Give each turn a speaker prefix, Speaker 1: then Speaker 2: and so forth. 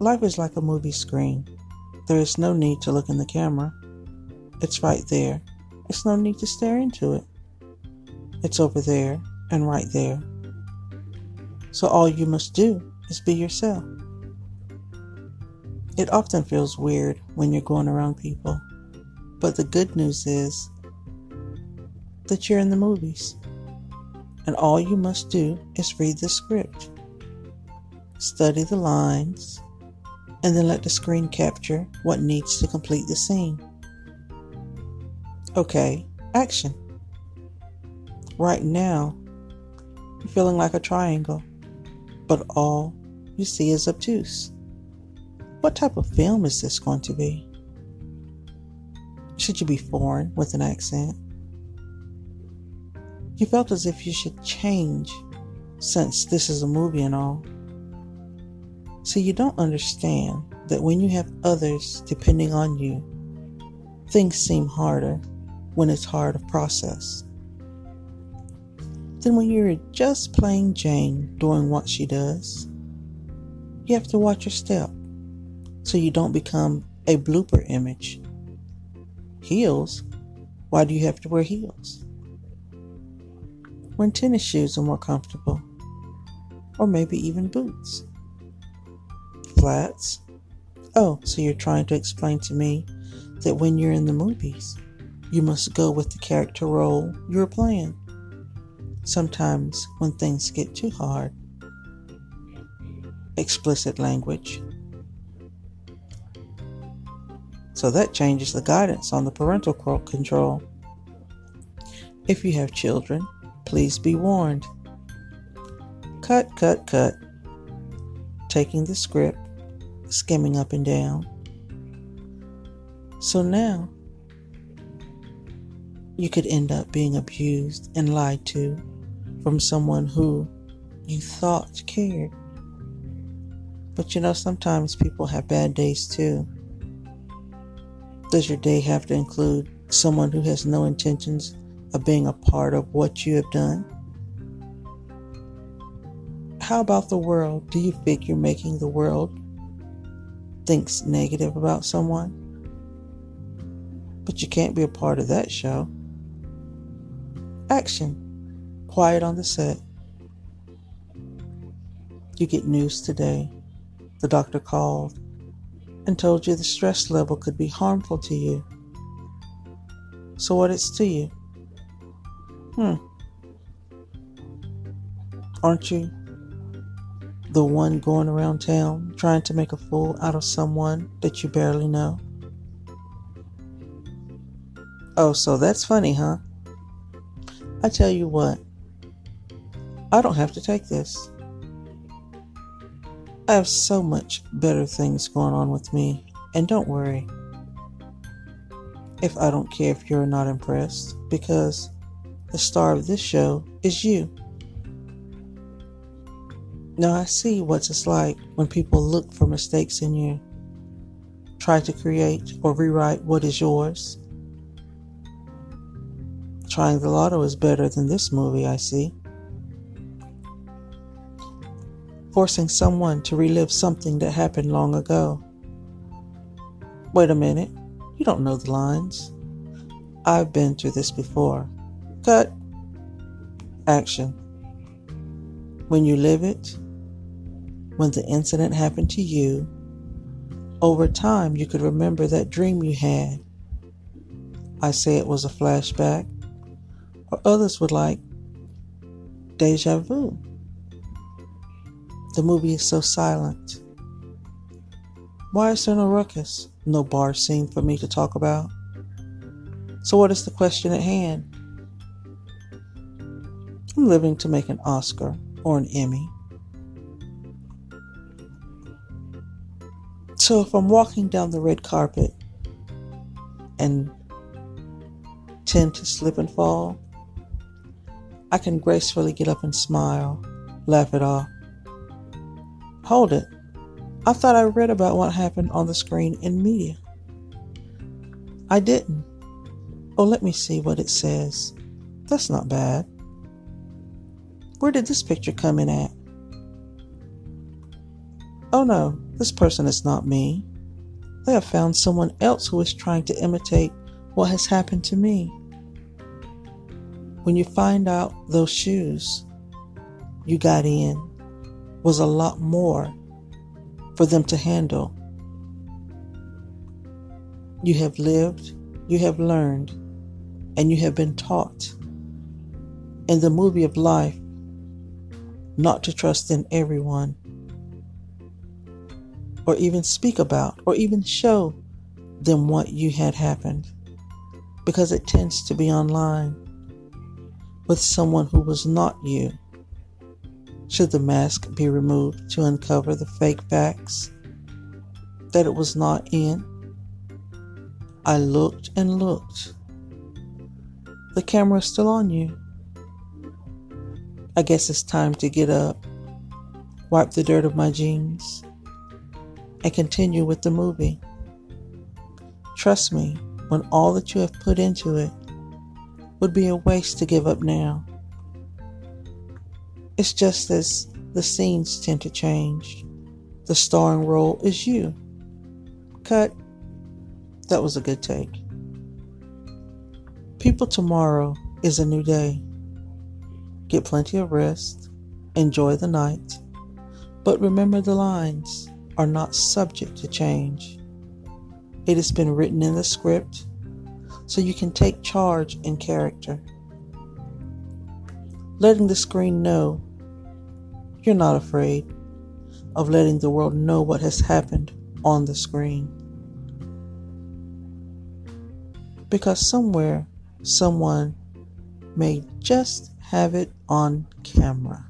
Speaker 1: Life is like a movie screen. There is no need to look in the camera. It's right there. It's no need to stare into it. It's over there and right there. So all you must do is be yourself. It often feels weird when you're going around people, but the good news is that you're in the movies, and all you must do is read the script, study the lines, and then let the screen capture what needs to complete the scene. Okay, action. Right now, you're feeling like a triangle, but all you see is obtuse. What type of film is this going to be? Should you be foreign with an accent? You felt as if you should change since this is a movie and all. So you don't understand that when you have others depending on you, things seem harder when it's hard to process than when you're just plain Jane doing what she does. You have to watch your step so you don't become a blooper image. Heels? Why do you have to wear heels? When tennis shoes are more comfortable, or maybe even boots. Oh, so you're trying to explain to me that when you're in the movies, you must go with the character role you're playing. Sometimes when things get too hard, explicit language So that changes the guidance on the parental control. If you have children, please be warned. Cut, cut, cut. Taking the script, skimming up and down. So now, you could end up being abused and lied to from someone who you thought cared. But you know, sometimes people have bad days too. Does your day have to include someone who has no intentions of being a part of what you have done? How about the world? Do you think you're making the world thinks negative about someone? But you can't be a part of that show. Action. Quiet on the set. You get news today. The doctor called and told you the stress level could be harmful to you. So, what it's to you? Hmm. Aren't you the one going around town trying to make a fool out of someone that you barely know? Oh, so that's funny, huh? I tell you what, I don't have to take this. I have so much better things going on with me, and don't worry if I don't care if you're not impressed, because the star of this show is you. Now I see what it's like when people look for mistakes in you, try to create or rewrite what is yours. Trying the lotto is better than this movie, I see. forcing someone to relive something that happened long ago. Wait a minute, you don't know the lines. I've been through this before. Cut. Action. When you live it, when the incident happened to you, over time you could remember that dream you had. I say it was a flashback, or others would like deja vu. The movie is so silent. Why is there no ruckus? No bar scene for me to talk about? So, what is the question at hand? I'm living to make an Oscar or an Emmy. So, if I'm walking down the red carpet and tend to slip and fall, I can gracefully get up and smile, laugh it off. Hold it. I thought I read about what happened on the screen in media. I didn't. Oh, let me see what it says. That's not bad. Where did this picture come in at? Oh no, this person is not me. They have found someone else who is trying to imitate what has happened to me. When you find out those shoes you got in was a lot more for them to handle. You have lived, you have learned, and you have been taught in the movie of life not to trust in everyone or even speak about or even show them what you had happened because it tends to be online with someone who was not you. Should the mask be removed to uncover the fake facts that it was not in? I looked and looked. The camera is still on you. I guess it's time to get up, wipe the dirt of my jeans, and continue with the movie. Trust me, when all that you have put into it would be a waste to give up now. It's just as the scenes tend to change. The starring role is you. Cut. That was a good take. People tomorrow is a new day. Get plenty of rest. Enjoy the night. But remember the lines are not subject to change. It has been written in the script so you can take charge in character. Letting the screen know you're not afraid of letting the world know what has happened on the screen. Because somewhere, someone may just have it on camera.